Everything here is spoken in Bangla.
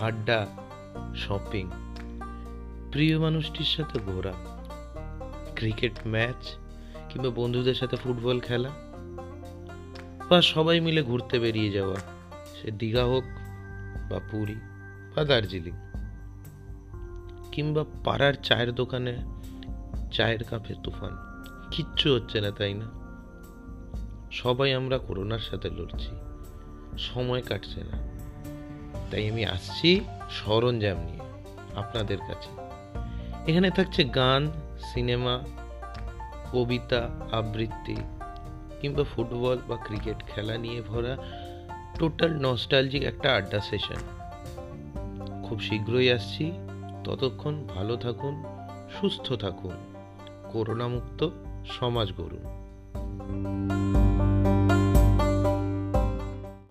আড্ডা শপিং প্রিয় মানুষটির সাথে ঘোরা ক্রিকেট ম্যাচ কিংবা বন্ধুদের সাথে ফুটবল খেলা, বা সবাই মিলে ঘুরতে বেরিয়ে যাওয়া, সে দীঘা হোক বা পুরী বা দার্জিলিং, কিংবা পাড়ার চায়ের দোকানে চায়ের কাপে তুফান, কিচ্ছু হচ্ছে না, তাই না? সবাই আমরা করোনার সাথে লড়ছি, সময় কাটছে না। তাই আমি আসছি সরঞ্জাম নিয়ে আপনাদের কাছে। এখানে থাকছে গান, সিনেমা, কবিতা, আবৃত্তি কিংবা ফুটবল বা ক্রিকেট খেলা নিয়ে ভরা টোটাল নস্টালজিক একটা আড্ডা সেশন। খুব শীঘ্রই আসছি। ততক্ষণ ভালো থাকুন, সুস্থ থাকুন, করোনামুক্ত, সমাজ গড়ুন।